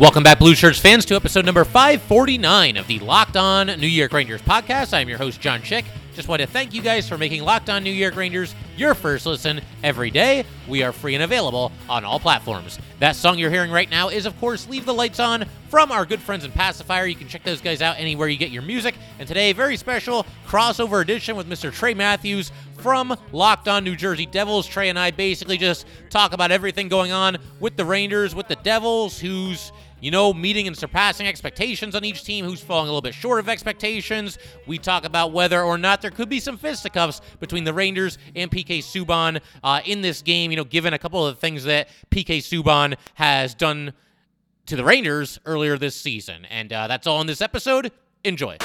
Welcome back, Blue Shirts fans, to episode number 549 of the Locked On New York Rangers podcast. I am your host, John Chick. Just want to thank you guys for making Locked On New York Rangers your first listen every day. We are free and available on all platforms. That song you're hearing right now is, of course, Leave the Lights On from our good friends in Pacifier. You can check those guys out anywhere you get your music. And today, very special crossover edition with Mr. Trey Matthews from Locked On New Jersey Devils. Trey and I basically just talk about everything going on with the Rangers, with the Devils, who's you know, meeting and surpassing expectations on each team, who's falling a little bit short of expectations. We talk about whether or not there could be some fisticuffs between the Rangers and PK Subban uh, in this game, you know, given a couple of the things that PK Subban has done to the Rangers earlier this season. And uh, that's all in this episode. Enjoy.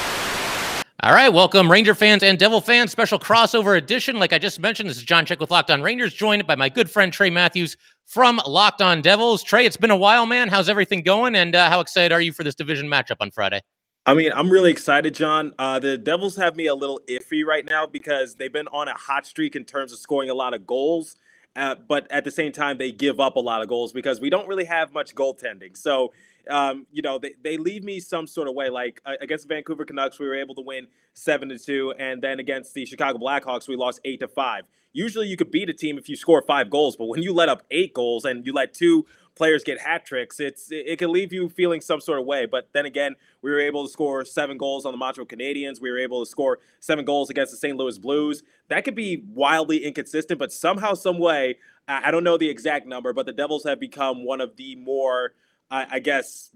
All right, welcome Ranger fans and Devil fans. Special crossover edition. Like I just mentioned, this is John Chick with Locked On Rangers, joined by my good friend Trey Matthews from Locked On Devils. Trey, it's been a while, man. How's everything going? And uh, how excited are you for this division matchup on Friday? I mean, I'm really excited, John. Uh, the Devils have me a little iffy right now because they've been on a hot streak in terms of scoring a lot of goals. Uh, but at the same time, they give up a lot of goals because we don't really have much goaltending. So um, you know, they, they leave me some sort of way. Like uh, against Vancouver Canucks, we were able to win seven to two, and then against the Chicago Blackhawks, we lost eight to five. Usually, you could beat a team if you score five goals, but when you let up eight goals and you let two players get hat tricks, it's it, it can leave you feeling some sort of way. But then again, we were able to score seven goals on the Montreal Canadiens. We were able to score seven goals against the St. Louis Blues. That could be wildly inconsistent, but somehow, some way, I, I don't know the exact number, but the Devils have become one of the more I, I guess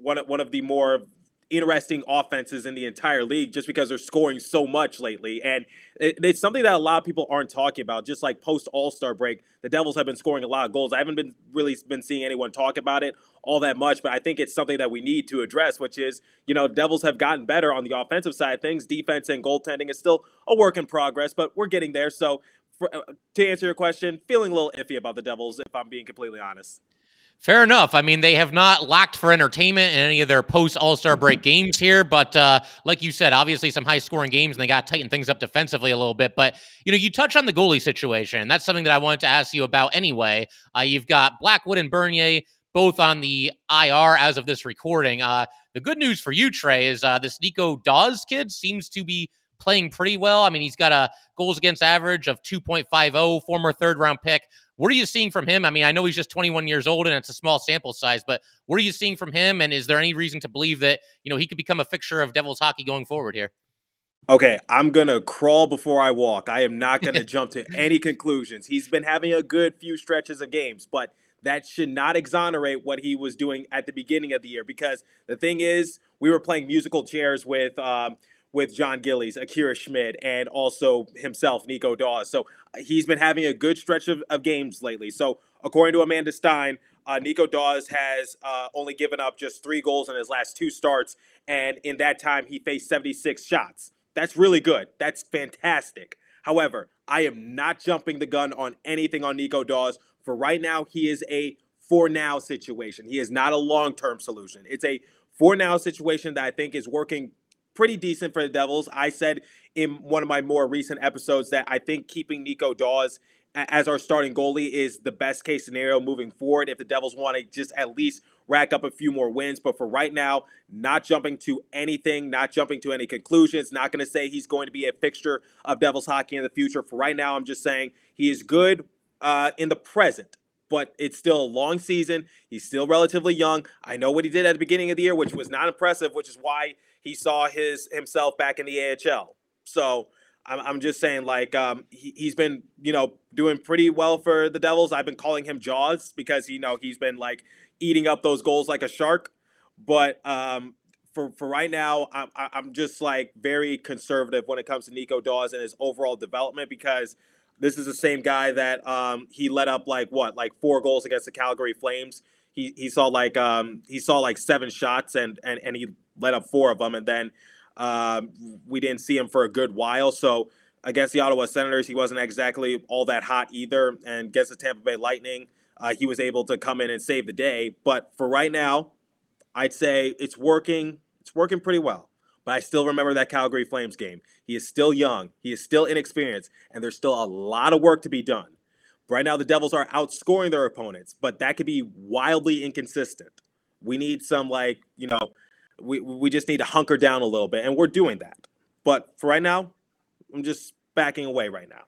one of, one of the more interesting offenses in the entire league just because they're scoring so much lately. And it, it's something that a lot of people aren't talking about. Just like post All Star break, the Devils have been scoring a lot of goals. I haven't been really been seeing anyone talk about it all that much, but I think it's something that we need to address, which is, you know, Devils have gotten better on the offensive side of things. Defense and goaltending is still a work in progress, but we're getting there. So, for, uh, to answer your question, feeling a little iffy about the Devils, if I'm being completely honest. Fair enough. I mean, they have not lacked for entertainment in any of their post All Star break games here, but uh, like you said, obviously some high scoring games, and they got to tighten things up defensively a little bit. But you know, you touch on the goalie situation. That's something that I wanted to ask you about anyway. Uh, you've got Blackwood and Bernier both on the IR as of this recording. Uh, the good news for you, Trey, is uh, this Nico Daws kid seems to be playing pretty well. I mean, he's got a goals against average of 2.50, former third round pick. What are you seeing from him? I mean, I know he's just 21 years old and it's a small sample size, but what are you seeing from him? And is there any reason to believe that, you know, he could become a fixture of Devils hockey going forward here? Okay, I'm going to crawl before I walk. I am not going to jump to any conclusions. He's been having a good few stretches of games, but that should not exonerate what he was doing at the beginning of the year because the thing is, we were playing musical chairs with um, with John Gillies, Akira Schmid, and also himself, Nico Daws. So uh, he's been having a good stretch of, of games lately. So according to Amanda Stein, uh, Nico Daws has uh, only given up just three goals in his last two starts, and in that time he faced 76 shots. That's really good. That's fantastic. However, I am not jumping the gun on anything on Nico Daws. For right now, he is a for now situation. He is not a long term solution. It's a for now situation that I think is working pretty decent for the Devils. I said in one of my more recent episodes that I think keeping Nico Daws as our starting goalie is the best case scenario moving forward if the Devils want to just at least rack up a few more wins. But for right now, not jumping to anything, not jumping to any conclusions, not going to say he's going to be a fixture of Devils hockey in the future. For right now, I'm just saying he is good uh, in the present. But it's still a long season. He's still relatively young. I know what he did at the beginning of the year, which was not impressive, which is why he saw his himself back in the AHL. So I'm, I'm just saying, like, um, he, he's been, you know, doing pretty well for the Devils. I've been calling him Jaws because, you know, he's been like eating up those goals like a shark. But um, for, for right now, I'm, I'm just like very conservative when it comes to Nico Daws and his overall development because this is the same guy that um, he let up like what, like four goals against the Calgary Flames. He, he saw like um, he saw like seven shots and and and he let up four of them, and then uh, we didn't see him for a good while. So against the Ottawa Senators, he wasn't exactly all that hot either. And against the Tampa Bay Lightning, uh, he was able to come in and save the day. But for right now, I'd say it's working. It's working pretty well. But I still remember that Calgary Flames game. He is still young. He is still inexperienced, and there's still a lot of work to be done. Right now, the Devils are outscoring their opponents, but that could be wildly inconsistent. We need some like, you know, we we just need to hunker down a little bit, and we're doing that. But for right now, I'm just backing away right now.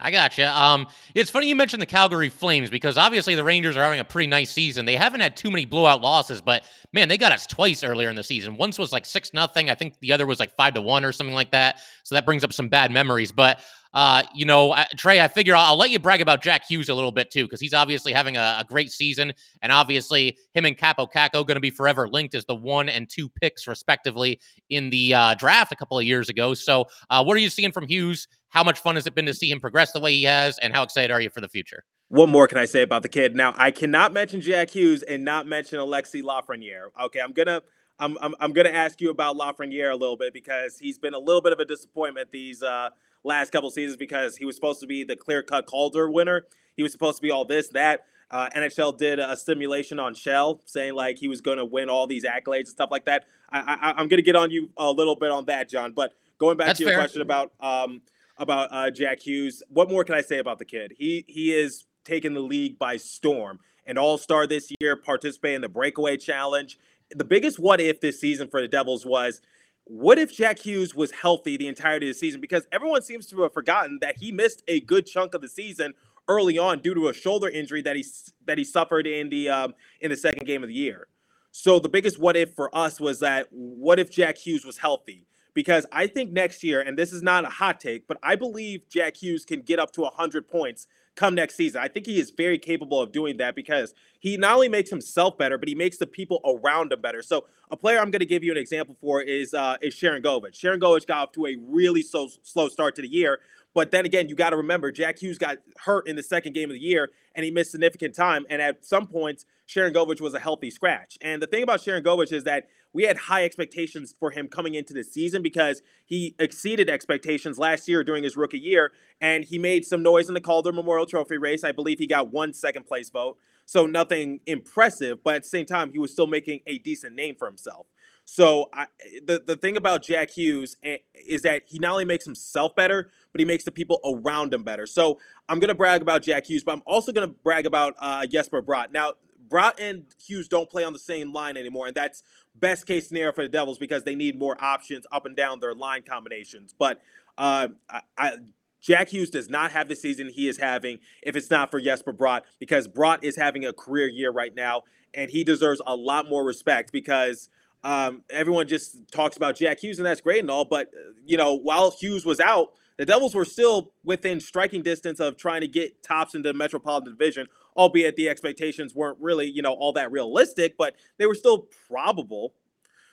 I gotcha. Um, it's funny you mentioned the Calgary Flames because obviously the Rangers are having a pretty nice season. They haven't had too many blowout losses, but man, they got us twice earlier in the season. Once was like six nothing. I think the other was like five to one or something like that. So that brings up some bad memories. But uh, you know, Trey, I figure I'll, I'll, let you brag about Jack Hughes a little bit too, because he's obviously having a, a, great season, and obviously him and Kaapo Kakko going to be forever linked as the one and two picks respectively in the uh, draft a couple of years ago. So, uh, what are you seeing from Hughes? How much fun has it been to see him progress the way he has, and how excited are you for the future? What more can I say about the kid? Now, I cannot mention Jack Hughes and not mention Alexi Lafreniere. Okay, I'm gonna. I'm, I'm, I'm going to ask you about Lafreniere a little bit because he's been a little bit of a disappointment these uh, last couple seasons because he was supposed to be the clear cut Calder winner. He was supposed to be all this, that. Uh, NHL did a simulation on Shell saying like he was going to win all these accolades and stuff like that. I, am going to get on you a little bit on that, John. But going back That's to your fair. question about um, about uh, Jack Hughes, what more can I say about the kid? He he is taking the league by storm. An All Star this year, participate in the Breakaway Challenge. The biggest what if this season for the Devils was what if Jack Hughes was healthy the entirety of the season? Because everyone seems to have forgotten that he missed a good chunk of the season early on due to a shoulder injury that he that he suffered in the um, in the second game of the year. So the biggest what if for us was that what if Jack Hughes was healthy? Because I think next year, and this is not a hot take, but I believe Jack Hughes can get up to 100 points come next season. I think he is very capable of doing that because he not only makes himself better, but he makes the people around him better. So a player I'm going to give you an example for is uh, is Sharangovich. Sharon Govich got off to a really so slow start to the year, but then again, you got to remember Jack Hughes got hurt in the second game of the year and he missed significant time. And at some points, Sharangovich was a healthy scratch. And the thing about Sharangovich is that we had high expectations for him coming into the season because he exceeded expectations last year during his rookie year. And he made some noise in the Calder Memorial Trophy race. I believe he got one second place vote. So nothing impressive, but at the same time, he was still making a decent name for himself. So I, the the thing about Jack Hughes eh, is that he not only makes himself better, but he makes the people around him better. So I'm gonna brag about Jack Hughes, but I'm also gonna brag about uh, Jesper Bratt. Now, Bratt and Hughes don't play on the same line anymore, and that's best case scenario for the Devils because they need more options up and down their line combinations. But uh, I, I, Jack Hughes does not have the season he is having if it's not for Jesper Bratt because Bratt is having a career year right now, and he deserves a lot more respect because um, everyone just talks about Jack Hughes, and that's great and all. But, you know, while Hughes was out, the Devils were still within striking distance of trying to get tops into the Metropolitan Division, albeit the expectations weren't really, you know, all that realistic, but they were still probable.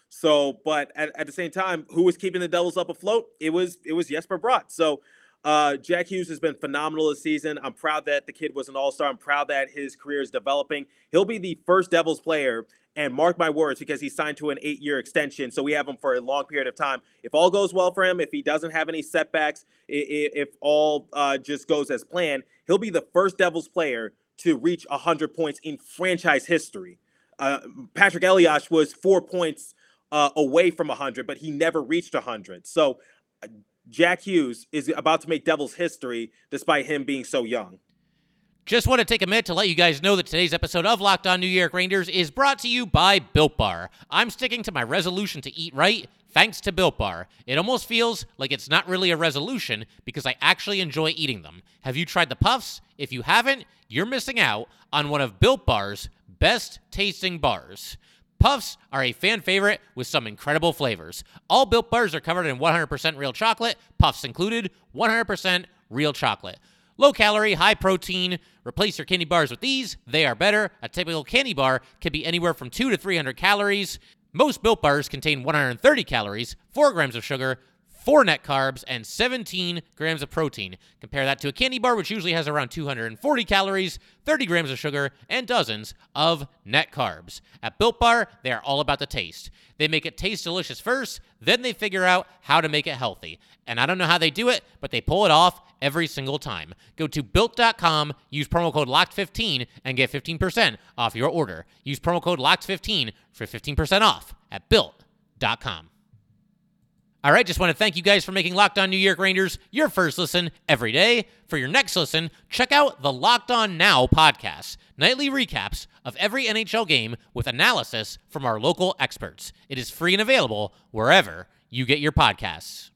So, but at, at the same time, who was keeping the Devils up afloat? It was it was Jesper Bratt. So uh, Jack Hughes has been phenomenal this season. I'm proud that the kid was an all star. I'm proud that his career is developing. He'll be the first Devils player and mark my words, because he's signed to an eight year extension. So we have him for a long period of time. If all goes well for him, if he doesn't have any setbacks, if all uh, just goes as planned, he'll be the first Devils player to reach 100 points in franchise history. Uh, Patrik Elias was four points uh, away from 100, but he never reached 100. So Jack Hughes is about to make Devils history despite him being so young. Just want to take a minute to let you guys know that today's episode of Locked On New York Rangers is brought to you by Built Bar. I'm sticking to my resolution to eat right thanks to Built Bar. It almost feels like it's not really a resolution because I actually enjoy eating them. Have you tried the puffs? If you haven't, you're missing out on one of Built Bar's best tasting bars. Puffs are a fan favorite with some incredible flavors. All Built Bars are covered in 100% real chocolate, puffs included, 100% real chocolate. Low calorie, high protein. Replace your candy bars with these. They are better. A typical candy bar can be anywhere from 2 to 300 calories. Most built bars contain 130 calories, 4 grams of sugar, 4 net carbs, and 17 grams of protein. Compare that to a candy bar, which usually has around 240 calories, 30 grams of sugar, and dozens of net carbs. At Built Bar, they are all about the taste. They make it taste delicious first, then they figure out how to make it healthy. And I don't know how they do it, but they pull it off every single time. Go to built.com, use promo code LOCKED15 and get 15% off your order. Use promo code LOCKED15 for 15% off at built.com. All right, just want to thank you guys for making Locked On New York Rangers your first listen every day. For your next listen, check out the Locked On Now podcast, nightly recaps of every NHL game with analysis from our local experts. It is free and available wherever you get your podcasts.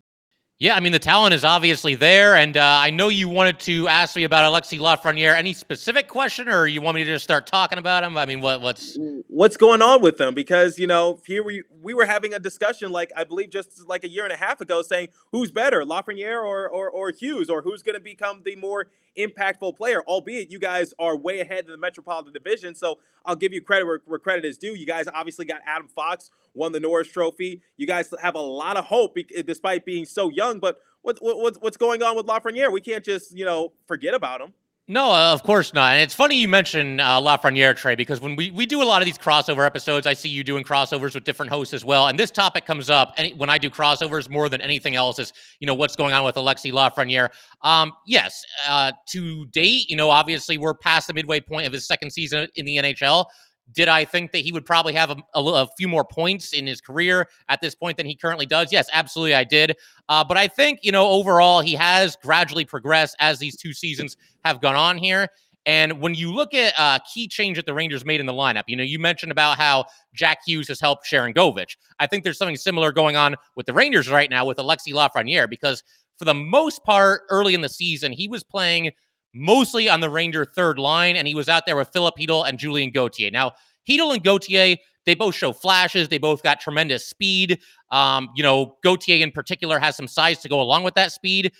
Yeah, I mean, the talent is obviously there. And uh, I know you wanted to ask me about Alexi Lafreniere. Any specific question, or you want me to just start talking about him? I mean, what, what's what's going on with them? Because, you know, here we, we were having a discussion, like, I believe just like a year and a half ago, saying who's better, Lafreniere or, or, or Hughes, or who's going to become the more impactful player, albeit you guys are way ahead in the Metropolitan Division. So I'll give you credit where, where credit is due. You guys obviously got Adam Fox, won the Norris Trophy. You guys have a lot of hope eh, despite being so young. But what, what, what's going on with Lafreniere? We can't just, you know, forget about him. No, uh, of course not. And it's funny you mention uh, Lafreniere, Trey, because when we, we do a lot of these crossover episodes, I see you doing crossovers with different hosts as well. And this topic comes up any, when I do crossovers more than anything else is, you know, what's going on with Alexi Lafreniere. Um, yes, uh, to date, you know, obviously we're past the midway point of his second season in the NHL. Did I think that he would probably have a, a, a, few more points in his career at this point than he currently does? Yes, absolutely, I did. Uh, but I think, you know, overall, he has gradually progressed as these two seasons have gone on here. And when you look at a uh, key change that the Rangers made in the lineup, you know, you mentioned about how Jack Hughes has helped Sharangovich. I think there's something similar going on with the Rangers right now with Alexi Lafreniere because for the most part, early in the season, he was playing – mostly on the Ranger third line, and he was out there with Filip Chytil and Julien Gauthier. Now, Chytil and Gauthier, they both show flashes. They both got tremendous speed. Um, you know, Gauthier in particular has some size to go along with that speed.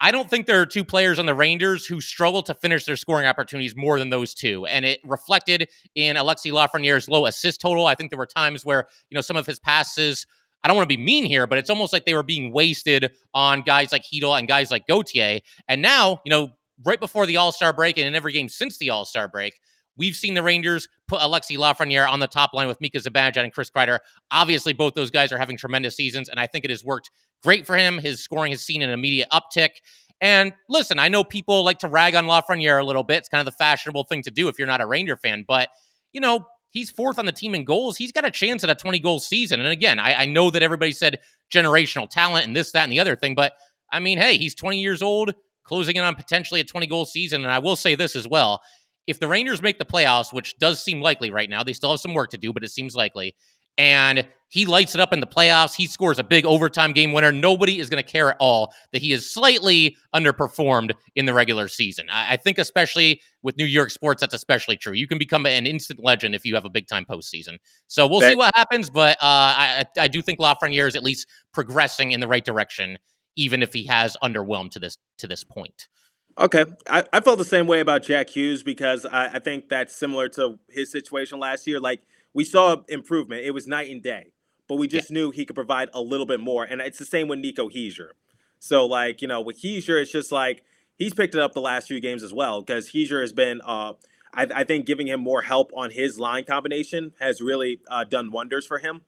I don't think there are two players on the Rangers who struggle to finish their scoring opportunities more than those two. And it reflected in Alexi Lafreniere's low assist total. I think there were times where, you know, some of his passes, I don't want to be mean here, but it's almost like they were being wasted on guys like Chytil and guys like Gauthier. And now, you know, right before the All Star break and in every game since the All Star break, we've seen the Rangers put Alexi Lafreniere on the top line with Mika Zibanejad and Chris Kreider. Obviously, both those guys are having tremendous seasons, and I think it has worked great for him. His scoring has seen an immediate uptick. And listen, I know people like to rag on Lafreniere a little bit. It's kind of the fashionable thing to do if you're not a Ranger fan, but you know, he's fourth on the team in goals. He's got a chance at a 20 goal season. And again, I, I know that everybody said generational talent and this, that, and the other thing, but I mean, hey, he's 20 years old closing in on potentially a 20 goal season. And I will say this as well. If the Rangers make the playoffs, which does seem likely right now, they still have some work to do, but it seems likely. And he lights it up in the playoffs. He scores a big overtime game winner. Nobody is going to care at all that he is slightly underperformed in the regular season. I, I, think, especially with New York sports, that's especially true. You can become an instant legend if you have a big time postseason. So we'll see what happens. But uh, I, I do think Lafreniere is at least progressing in the right direction even if he has underwhelmed to this to this point. Okay, I, I felt the same way about Jack Hughes because I, I think that's similar to his situation last year. Like we saw improvement; it was night and day, but we just yeah. knew he could provide a little bit more. And it's the same with Nico Hischier. So like you know with Hischier, it's just like he's picked it up the last few games as well because Hischier has been. Uh, I, I, think giving him more help on his line combination has really uh, done wonders for him.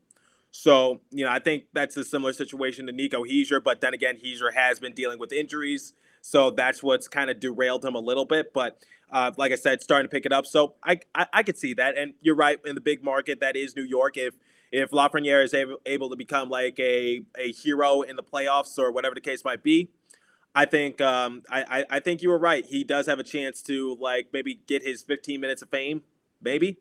So, you know, I think that's a similar situation to Nico Hischier, but then again, Hischier has been dealing with injuries. So that's what's kind of derailed him a little bit. But uh, like I said, starting to pick it up. So I, I, I could see that. And you're right, in the big market that is New York, if if Lafreniere is able, able to become like a, a hero in the playoffs or whatever the case might be, I think um, I, I, I think you were right. He does have a chance to like maybe get his 15 minutes of fame, maybe.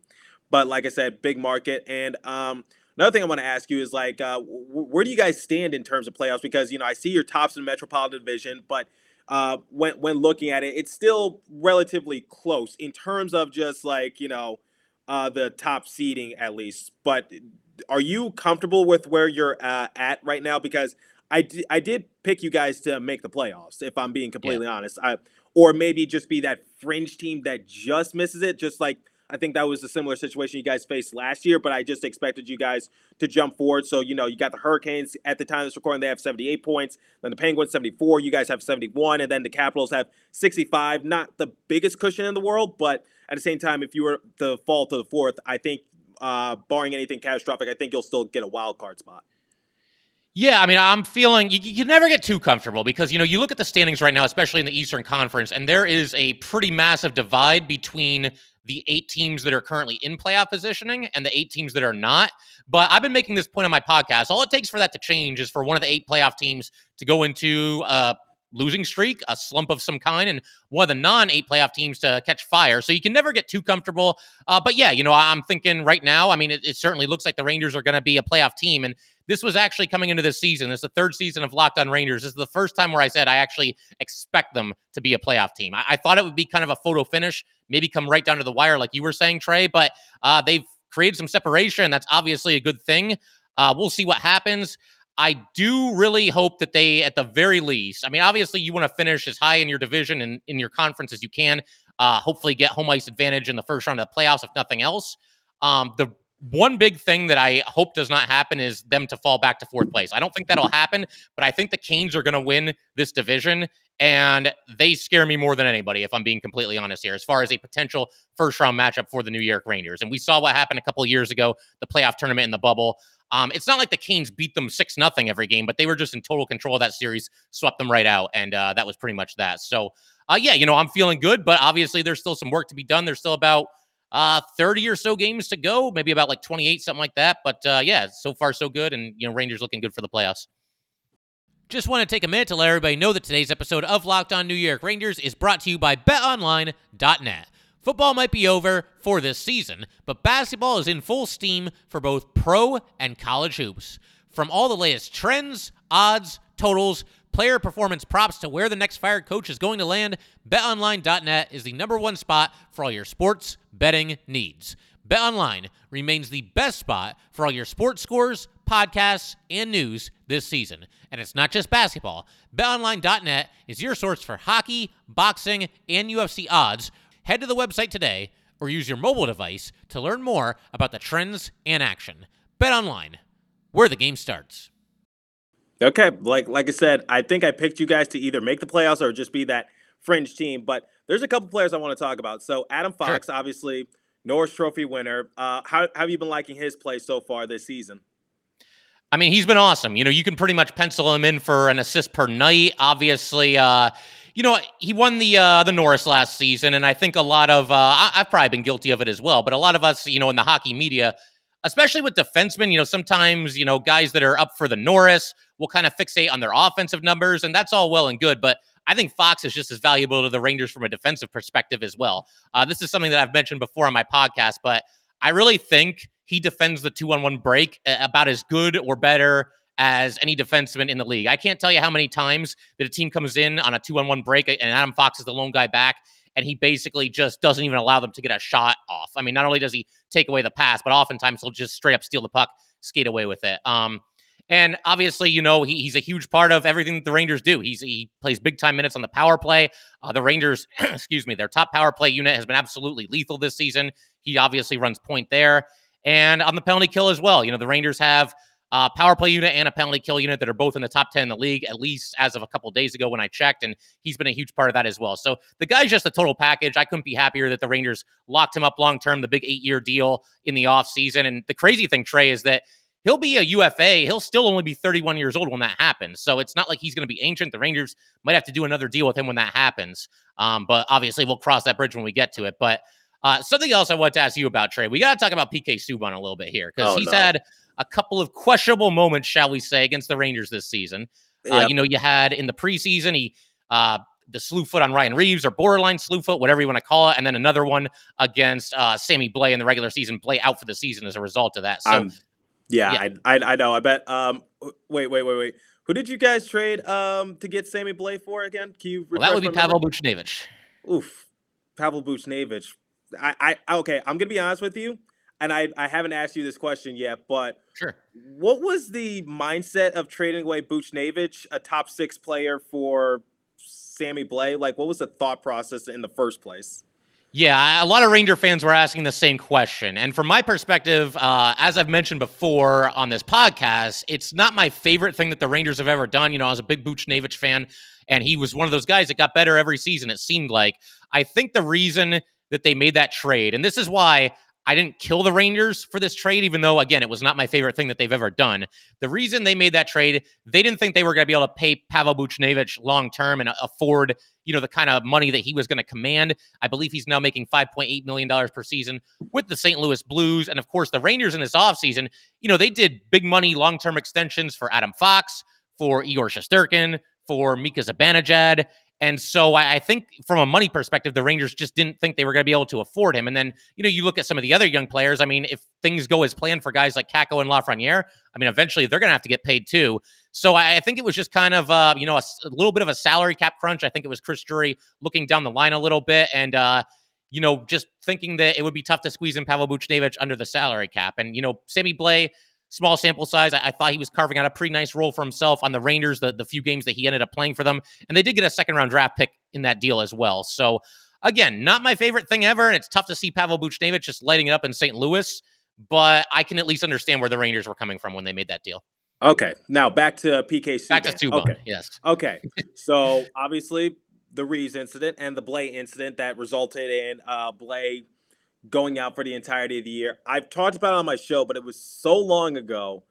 But like I said, big market. And um, Another thing I want to ask you is like, uh, where do you guys stand in terms of playoffs? Because you know I see your tops in the Metropolitan Division, but uh, when when looking at it, it's still relatively close in terms of just like you know uh, the top seeding at least. But are you comfortable with where you're uh, at right now? Because I, d- I did pick you guys to make the playoffs, if I'm being completely yeah. honest. I, or maybe just be that fringe team that just misses it, just like I think that was a similar situation you guys faced last year, but I just expected you guys to jump forward. So, you know, you got the Hurricanes at the time of this recording, they have 78 points. Then the Penguins, 74. You guys have 71. And then the Capitals have 65. Not the biggest cushion in the world, but at the same time, if you were to fall to the fourth, I think, uh, barring anything catastrophic, I think you'll still get a wild card spot. Yeah, I mean, I'm feeling you, you can never get too comfortable because you know you look at the standings right now, especially in the Eastern Conference, and there is a pretty massive divide between the eight teams that are currently in playoff positioning and the eight teams that are not. But I've been making this point on my podcast. All it takes for that to change is for one of the eight playoff teams to go into a losing streak, a slump of some kind, and one of the non eight playoff teams to catch fire. So you can never get too comfortable. Uh, but yeah, you know, I'm thinking right now, I mean, it, it certainly looks like the Rangers are going to be a playoff team. And this was actually coming into this season. This is the third season of Locked On Rangers. This is the first time where I said I actually expect them to be a playoff team. I, I thought it would be kind of a photo finish, maybe come right down to the wire, like you were saying, Trey. But uh, they've created some separation. That's obviously a good thing. Uh, we'll see what happens. I do really hope that they, at the very least, I mean, obviously, you want to finish as high in your division and in your conference as you can. Uh, hopefully, get home ice advantage in the first round of the playoffs, if nothing else. Um, the one big thing that I hope does not happen is them to fall back to fourth place. I don't think that'll happen, but I think the Canes are going to win this division, and they scare me more than anybody, if I'm being completely honest here, as far as a potential first round matchup for the New York Rangers. And we saw what happened a couple of years ago, the playoff tournament in the bubble. Um, it's not like the Canes beat them six nothing every game, but they were just in total control of that series, swept them right out, and uh, that was pretty much that. So, uh, yeah, you know, I'm feeling good, but obviously there's still some work to be done. There's still about uh 30 or so games to go, maybe about like 28, something like that. But uh, yeah, so far so good, and you know, Rangers looking good for the playoffs. Just want to take a minute to let everybody know that today's episode of Locked On New York Rangers is brought to you by BetOnline.net. Football might be over for this season, but basketball is in full steam for both pro and college hoops. From all the latest trends, odds, totals, player performance props to where the next fired coach is going to land, betonline.net is the number one spot for all your sports betting needs. BetOnline remains the best spot for all your sports scores, podcasts, and news this season. And it's not just basketball. BetOnline.net is your source for hockey, boxing, and UFC odds. Head to the website today or use your mobile device to learn more about the trends and action. BetOnline, where the game starts. Okay, like like I said, I think I picked you guys to either make the playoffs or just be that fringe team. But there's a couple players I want to talk about. So Adam Fox, sure. obviously Norris Trophy winner. Uh, how, how have you been liking his play so far this season? I mean, he's been awesome. You know, you can pretty much pencil him in for an assist per night. Obviously, uh, you know, he won the uh, the Norris last season, and I think a lot of uh, I, I've probably been guilty of it as well. But a lot of us, you know, in the hockey media, especially with defensemen, you know, sometimes you know guys that are up for the Norris will kind of fixate on their offensive numbers, and that's all well and good. But I think Fox is just as valuable to the Rangers from a defensive perspective as well. Uh, this is something that I've mentioned before on my podcast, but I really think he defends the two on one break about as good or better as any defenseman in the league. I can't tell you how many times that a team comes in on a two on one break and Adam Fox is the lone guy back and he basically just doesn't even allow them to get a shot off. I mean, not only does he take away the pass, but oftentimes he'll just straight up steal the puck, skate away with it. Um, and obviously, you know, he, he's a huge part of everything the Rangers do. He's he plays big time minutes on the power play. Uh, the Rangers, excuse me, their top power play unit has been absolutely lethal this season. He obviously runs point there. And on the penalty kill as well. You know, the Rangers have a power play unit and a penalty kill unit that are both in the top 10 in the league, at least as of a couple of days ago when I checked. And he's been a huge part of that as well. So the guy's just a total package. I couldn't be happier that the Rangers locked him up long term, the big eight year deal in the offseason. And the crazy thing, Trey, is that he'll be a UFA. He'll still only be 31 years old when that happens. So it's not like he's going to be ancient. The Rangers might have to do another deal with him when that happens. Um, but obviously, we'll cross that bridge when we get to it. But uh, something else I want to ask you about, Trey. We got to talk about PK Subban a little bit here because oh, he's no. had a couple of questionable moments, shall we say, against the Rangers this season. Yep. Uh, you know, you had in the preseason, he uh, the slew foot on Ryan Reaves or borderline slew foot, whatever you want to call it, and then another one against uh, Sammy Blais in the regular season. Blais out for the season as a result of that. So um, yeah, yeah. I, I, I know. I bet. Um, wait, wait, wait, wait. Who did you guys trade um to get Sammy Blais for again? Can you? Well, that would be Pavel Buchnevich. Oof, Pavel Buchnevich. I, I, okay. I'm gonna be honest with you, and I, I haven't asked you this question yet, but sure. What was the mindset of trading away Buchnevich, a top six player, for Sammy Blais? Like, what was the thought process in the first place? Yeah, a lot of Ranger fans were asking the same question. And from my perspective, uh, as I've mentioned before on this podcast, it's not my favorite thing that the Rangers have ever done. You know, I was a big Buchnevich fan, and he was one of those guys that got better every season, it seemed like. I think the reason that they made that trade, and this is why I didn't kill the Rangers for this trade, even though, again, it was not my favorite thing that they've ever done. The reason they made that trade, they didn't think they were going to be able to pay Pavel Buchnevich long term and uh, afford, you know, the kind of money that he was going to command. I believe he's now making $5.8 million per season with the St. Louis Blues. And of course, the Rangers in this offseason, you know, they did big money long term extensions for Adam Fox, for Igor Shesterkin, for Mika Zibanejad. And so I, I, think from a money perspective, the Rangers just didn't think they were going to be able to afford him. And then, you know, you look at some of the other young players. I mean, if things go as planned for guys like Kakko and Lafreniere, I mean, eventually they're going to have to get paid too. So I, think it was just kind of, uh, you know, a, a, little bit of a salary cap crunch. I think it was Chris Drury looking down the line a little bit and, uh, you know, just thinking that it would be tough to squeeze in Pavel Buchnevich under the salary cap. And, you know, Sammy Blais, small sample size. I, I, thought he was carving out a pretty nice role for himself on the Rangers, the, the few games that he ended up playing for them. And they did get a second round draft pick in that deal as well. So, again, not my favorite thing ever. And it's tough to see Pavel Buchnevich just lighting it up in St. Louis, but I can at least understand where the Rangers were coming from when they made that deal. Okay. Now back to PK Subban. Back to Subban. Okay. Yes. Okay. so obviously the Reaves incident and the Blais incident that resulted in uh, Blais going out for the entirety of the year. I've talked about it on my show, but it was so long ago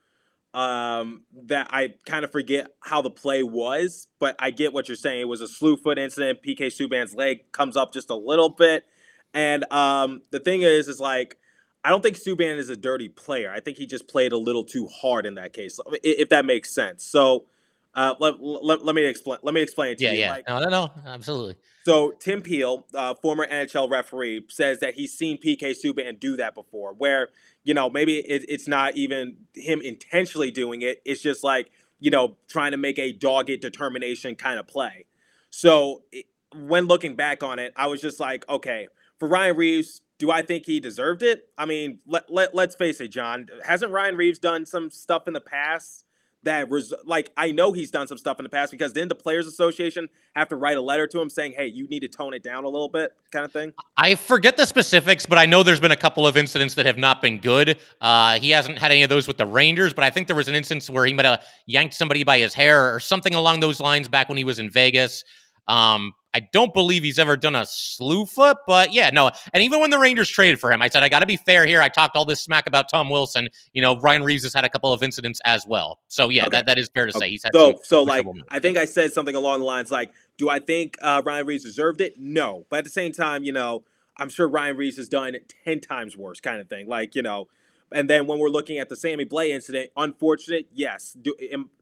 um, that I kind of forget how the play was. But I get what you're saying. It was a slew foot incident. PK Subban's leg comes up just a little bit, and um, the thing is, is like. I don't think Subban is a dirty player. I think he just played a little too hard in that case, if that makes sense. So, uh, let, let, let me explain. Let me explain it to yeah, you. Yeah, like, no, no, no, absolutely. So Tim Peel, uh, former NHL referee, says that he's seen PK Subban do that before, where you know maybe it, it's not even him intentionally doing it; it's just like you know trying to make a dogged determination kind of play. So it, when looking back on it, I was just like, okay, for Ryan Reaves, do I think he deserved it? I mean, let, let let's face it, John. Hasn't Ryan Reaves done some stuff in the past that was like I know he's done some stuff in the past because then the Players Association have to write a letter to him saying, "Hey, you need to tone it down a little bit," kind of thing. I forget the specifics, but I know there's been a couple of incidents that have not been good. Uh, he hasn't had any of those with the Rangers, but I think there was an instance where he might have yanked somebody by his hair or something along those lines back when he was in Vegas. Um, I don't believe he's ever done a slew foot, but yeah, no. And even when the Rangers traded for him, I said, I got to be fair here. I talked all this smack about Tom Wilson. You know, Ryan Reaves has had a couple of incidents as well. So yeah, okay. that, that is fair to say. He's had so, so like, I think I said something along the lines like, do I think uh, Ryan Reaves deserved it? No. But at the same time, you know, I'm sure Ryan Reaves has done it 10 times worse kind of thing. Like, you know, and then when we're looking at the Sammy Blais incident, unfortunate, yes. Do,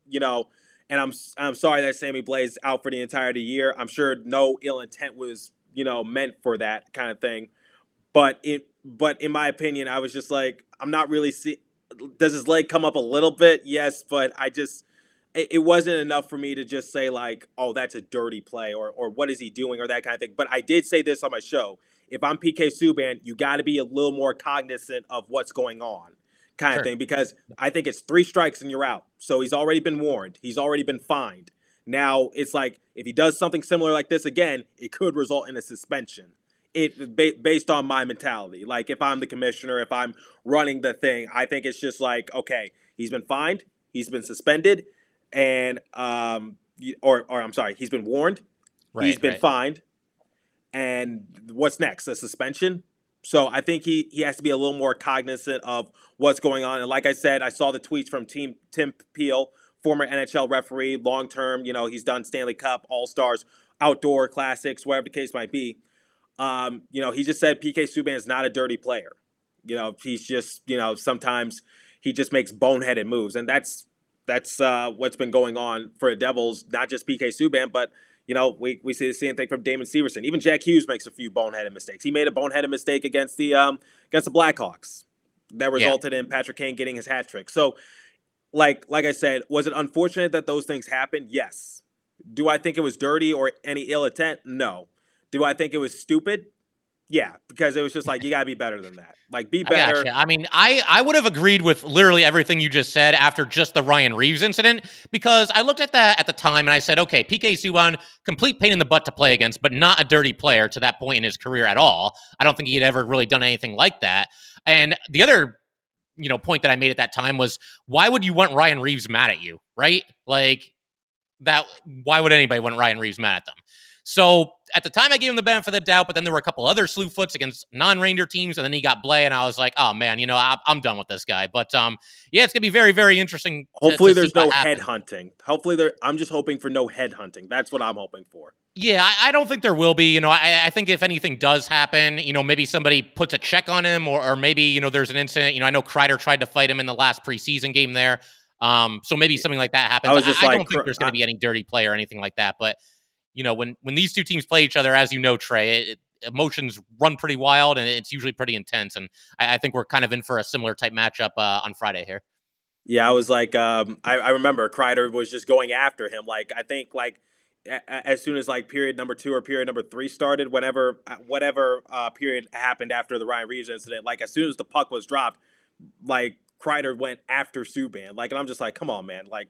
you know, and I'm I'm sorry that Sammy Blaze out for the entire year. I'm sure no ill intent was you know meant for that kind of thing, but it but in my opinion, I was just like I'm not really see. Does his leg come up a little bit? Yes, but I just it, it wasn't enough for me to just say like, oh, that's a dirty play or or what is he doing or that kind of thing. But I did say this on my show. If I'm PK Subban, you got to be a little more cognizant of what's going on kind sure. of thing because I think it's three strikes and you're out. So he's already been warned. He's already been fined. Now it's like if he does something similar like this again, it could result in a suspension. It based on my mentality. Like if I'm the commissioner, if I'm running the thing, I think it's just like okay, he's been fined, he's been suspended, and um, or or I'm sorry, he's been warned, right, he's been right. fined, and what's next? A suspension? So I think he he has to be a little more cognizant of what's going on. And like I said, I saw the tweets from Team Tim Peel, former NHL referee, long term. You know, he's done Stanley Cup, All Stars, outdoor classics, whatever the case might be. Um, you know, he just said PK Subban is not a dirty player. You know, he's just you know sometimes he just makes boneheaded moves, and that's that's uh, what's been going on for the Devils. Not just PK Subban, but you know, we, we see the same thing from Damon Severson. Even Jack Hughes makes a few boneheaded mistakes. He made a boneheaded mistake against the um against the Blackhawks that resulted yeah. in Patrick Kane getting his hat trick. So, like like I said, was it unfortunate that those things happened? Yes. Do I think it was dirty or any ill intent? No. Do I think it was stupid? Yeah, because it was just like you gotta be better than that. Like be better. I, I, mean, I I would have agreed with literally everything you just said after just the Ryan Reaves incident because I looked at that at the time and I said, okay, PK Subban, complete pain in the butt to play against, but not a dirty player to that point in his career at all. I don't think he had ever really done anything like that. And the other you know point that I made at that time was why would you want Ryan Reaves mad at you, right? Like that. Why would anybody want Ryan Reaves mad at them? So at the time I gave him the benefit of the doubt, but then there were a couple other slew foots against non-Ranger teams, and then he got Blais, and I was like, oh man, you know, I, am done with this guy. But um, yeah, it's gonna be very, very interesting. Hopefully, to, to there's no head hunting. Hopefully, there. I'm just hoping for no head hunting. That's what I'm hoping for. Yeah, I, I don't think there will be. You know, I, I, think if anything does happen, you know, maybe somebody puts a check on him, or, or maybe you know, there's an incident. You know, I know Kreider tried to fight him in the last preseason game there. Um, so maybe something like that happens. I, was just I, like, I don't think there's going to be any dirty play or anything like that. But you know, when when these two teams play each other, as you know, Trey, it, emotions run pretty wild and it's usually pretty intense. And I, I, think we're kind of in for a similar type matchup uh, on Friday here. Yeah, I was like, um, I, I remember Kreider was just going after him. Like, I think like as soon as like period number two or period number three started, whenever uh, whatever uh, period happened after the Ryan Reaves incident, like as soon as the puck was dropped, like Kreider went after Subban. Like, and I'm just like, come on, man. Like,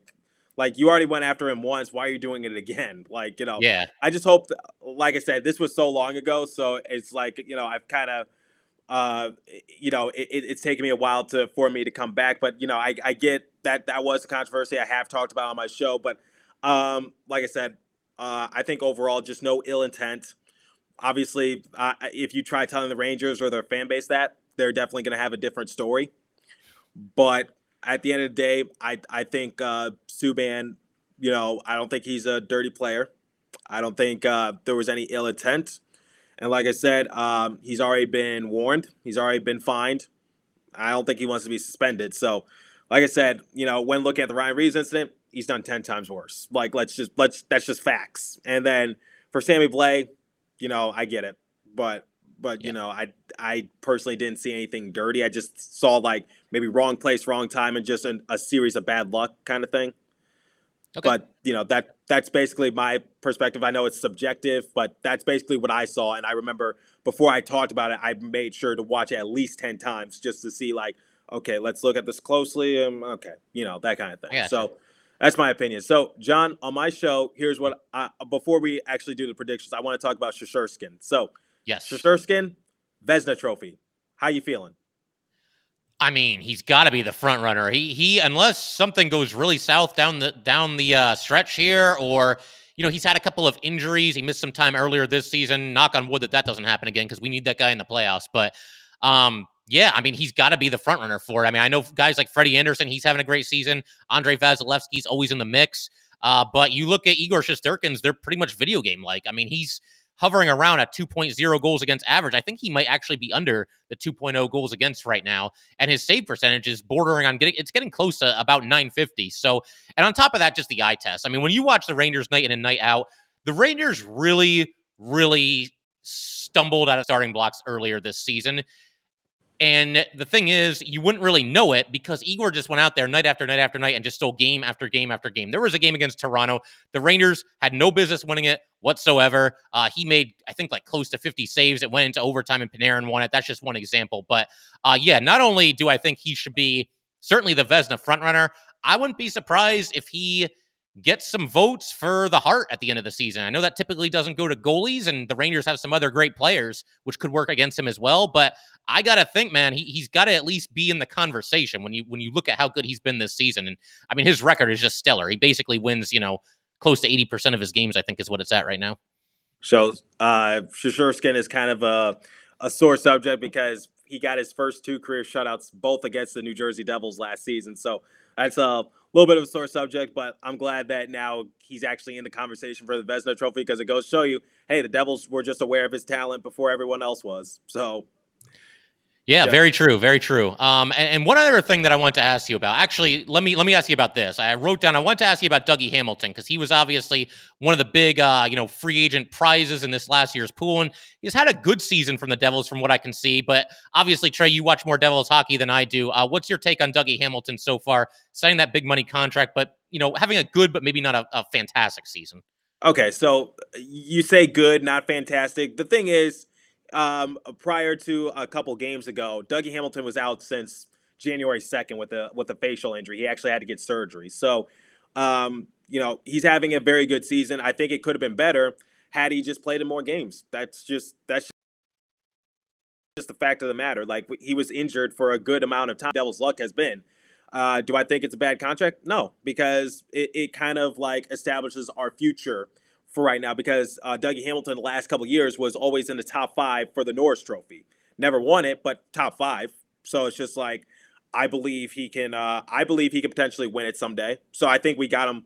like you already went after him once. Why are you doing it again? Like, you know, yeah. I just hope, that, like I said, this was so long ago. So it's like, you know, I've kind of, uh, you know, it, it's taken me a while to for me to come back. But you know, I, I get that that was a controversy I have talked about on my show. But um, like I said, uh, I think overall, just no ill intent. Obviously, uh, if you try telling the Rangers or their fan base that, they're definitely going to have a different story. But at the end of the day, I I think uh, Subban, you know, I don't think he's a dirty player. I don't think uh, there was any ill intent. And like I said, um, he's already been warned. He's already been fined. I don't think he wants to be suspended. So, like I said, you know, when looking at the Ryan Reaves incident, he's done ten times worse. Like let's just let's that's just facts. And then for Sammy Blais, you know, I get it, but but yeah. you know, I I personally didn't see anything dirty. I just saw like maybe wrong place, wrong time, and just an, a series of bad luck kind of thing. Okay. But you know that that's basically my perspective. I know it's subjective, but that's basically what I saw. And I remember before I talked about it, I made sure to watch it at least ten times just to see like, okay, let's look at this closely. Um, okay, you know that kind of thing. So that's my opinion. So John, on my show, here's what I, before we actually do the predictions, I want to talk about Shesterkin. So Yes. Shesterkin, Vezina Trophy. How you feeling? I mean, he's got to be the front runner. He he, unless something goes really south down the down the uh, stretch here, or you know, he's had a couple of injuries. He missed some time earlier this season. Knock on wood that that doesn't happen again because we need that guy in the playoffs. But um, yeah, I mean, he's got to be the front runner for it. I mean, I know guys like Freddie Andersen, he's having a great season. Andre Vasilevskiy's always in the mix. Uh, but you look at Igor Shesterkin's, they're pretty much video game like. I mean, he's hovering around at 2.0 goals against average. I think he might actually be under the 2.0 goals against right now. And his save percentage is bordering on getting, it's getting close to about 950. So, and on top of that, just the eye test. I mean, when you watch the Rangers night in and night out, the Rangers really, really stumbled out of starting blocks earlier this season. And the thing is, you wouldn't really know it because Igor just went out there night after night after night and just stole game after game after game. There was a game against Toronto. The Rangers had no business winning it whatsoever. Uh, he made, I think, like close to 50 saves. It went into overtime and Panarin won it. That's just one example. But uh, yeah, not only do I think he should be certainly the Vezina frontrunner, I wouldn't be surprised if he get some votes for the heart at the end of the season. I know that typically doesn't go to goalies, and the Rangers have some other great players, which could work against him as well. But I gotta think, man, he, he's got to at least be in the conversation when you when you look at how good he's been this season. And I mean, his record is just stellar. He basically wins, you know, close to eighty percent of his games. I think is what it's at right now. So, uh, Shesterkin is kind of a a sore subject because he got his first two career shutouts both against the New Jersey Devils last season. So that's a little bit of a sore subject, but I'm glad that now he's actually in the conversation for the Vezina Trophy because it goes show you, hey, the Devils were just aware of his talent before everyone else was. So yeah, very true, very true. Um, and, and, one other thing that I want to ask you about, actually, let me let me ask you about this. I wrote down. I want to ask you about Dougie Hamilton because he was obviously one of the big, uh, you know, free agent prizes in this last year's pool, and he's had a good season from the Devils, from what I can see. But obviously, Trey, you watch more Devils hockey than I do. Uh, what's your take on Dougie Hamilton so far, signing that big money contract, but you know, having a good but maybe not a, a fantastic season? Okay, so you say good, not fantastic. The thing is um, prior to a couple games ago, Dougie Hamilton was out since January 2nd with a with a facial injury. He actually had to get surgery. So, um, you know, he's having a very good season. I think it could have been better had he just played in more games. That's just that's just the fact of the matter. Like he was injured for a good amount of time. Devil's luck has been. Uh, do I think it's a bad contract? No, because it, it kind of like establishes our future for right now because uh, Dougie Hamilton the last couple years was always in the top five for the Norris Trophy. Never won it, but top five. So it's just like I believe he can. Uh, I believe he can potentially win it someday. So I think we got him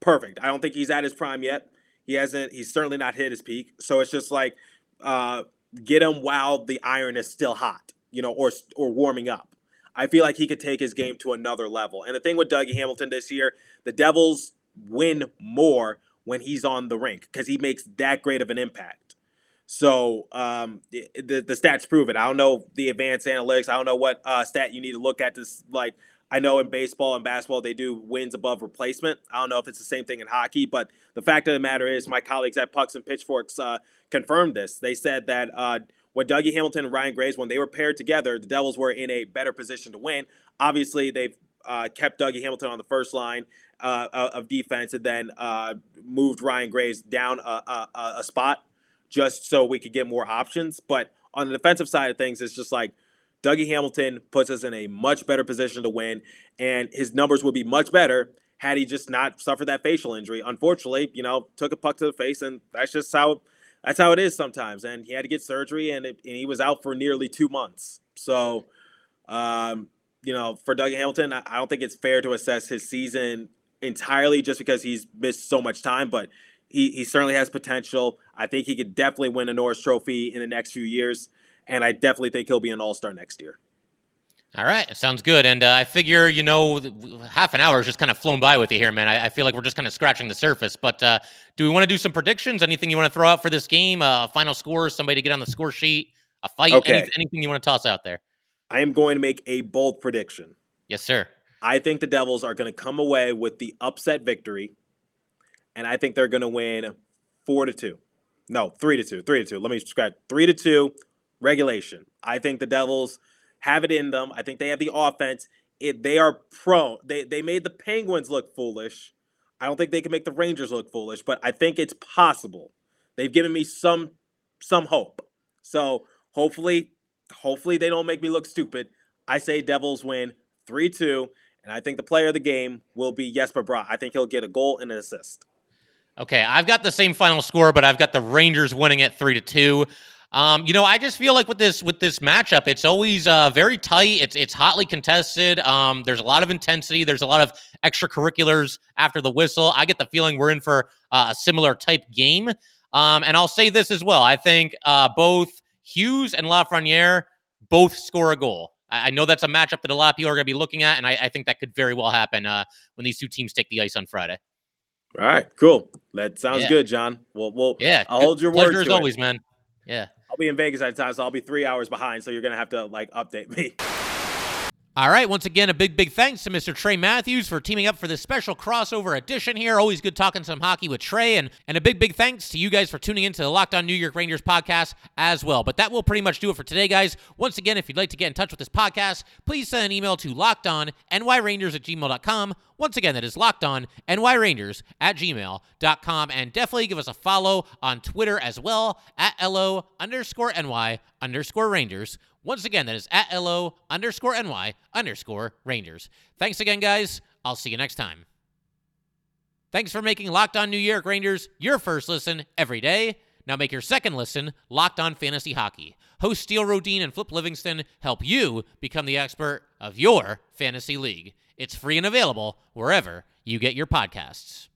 perfect. I don't think he's at his prime yet. He hasn't. He's certainly not hit his peak. So it's just like uh, get him while the iron is still hot, you know, or or warming up. I feel like he could take his game to another level. And the thing with Dougie Hamilton this year, the Devils win more when he's on the rink because he makes that great of an impact. So um, the, the, stats prove it. I don't know the advanced analytics. I don't know what uh, stat you need to look at this. Like I know in baseball and basketball they do wins above replacement. I don't know if it's the same thing in hockey, but the fact of the matter is, my colleagues at Pucks and Pitchforks uh, confirmed this. They said that uh, when Dougie Hamilton and Ryan Graves, when they were paired together, the Devils were in a better position to win. Obviously, they've uh, kept Dougie Hamilton on the first line uh, of defense and then uh, moved Ryan Graves down a, a, a, spot just so we could get more options. But on the defensive side of things, it's just like Dougie Hamilton puts us in a much better position to win, and his numbers would be much better had he just not suffered that facial injury. Unfortunately, you know, took a puck to the face, and that's just how that's how it is sometimes. And he had to get surgery, and, it, and he was out for nearly two months. So, um, you know, for Dougie Hamilton, I don't think it's fair to assess his season entirely just because he's missed so much time, but he, he certainly has potential. I think he could definitely win a Norris Trophy in the next few years, and I definitely think he'll be an All Star next year. All right, sounds good. And uh, I figure, you know, half an hour has just kind of flown by with you here, man. I, I feel like we're just kind of scratching the surface. But uh, do we want to do some predictions? Anything you want to throw out for this game? Uh, final score, somebody to get on the score sheet, a fight, okay. Any, anything you want to toss out there? I am going to make a bold prediction. Yes, sir. I think the Devils are going to come away with the upset victory, and I think they're going to win four to two. No, three to two. Three to two. Let me scratch. Three to two. Regulation. I think the Devils have it in them. I think they have the offense. It, they are prone. They they made the Penguins look foolish. I don't think they can make the Rangers look foolish, but I think it's possible. They've given me some some hope. So hopefully, hopefully they don't make me look stupid. I say Devils win 3-2 and I think the player of the game will be Jesper Bratt. I think he'll get a goal and an assist. Okay, I've got the same final score, but I've got the Rangers winning at three to two. Um, you know, I just feel like with this with this matchup, it's always uh, very tight. It's it's hotly contested. Um, there's a lot of intensity. There's a lot of extracurriculars after the whistle. I get the feeling we're in for uh, a similar type game. Um, and I'll say this as well. I think uh, both Hughes and Lafreniere both score a goal. I know that's a matchup that a lot of people are going to be looking at, and I, I, think that could very well happen uh, when these two teams take the ice on Friday. All right, cool. That sounds yeah. good, John. Well, well, yeah, I'll hold your word. as always, man. Yeah, I'll be in Vegas at the time, so I'll be three hours behind. So you're gonna have to like update me. All right. Once again, a big, big thanks to Mr. Trey Matthews for teaming up for this special crossover edition here. Always good talking some hockey with Trey. And, and a big, big thanks to you guys for tuning into the Locked On New York Rangers podcast as well. But that will pretty much do it for today, guys. Once again, if you'd like to get in touch with this podcast, please send an email to lockedonnyrangers at gmail.com. Once again, that is lockedonnyrangers at gmail.com. And definitely give us a follow on Twitter as well at LO underscore NY underscore Rangers. Once again, that is at LO underscore NY underscore Rangers. Thanks again, guys. I'll see you next time. Thanks for making Locked On New York Rangers your first listen every day. Now make your second listen Locked On Fantasy Hockey. Host Steele Rodine and Flip Livingston help you become the expert of your fantasy league. It's free and available wherever you get your podcasts.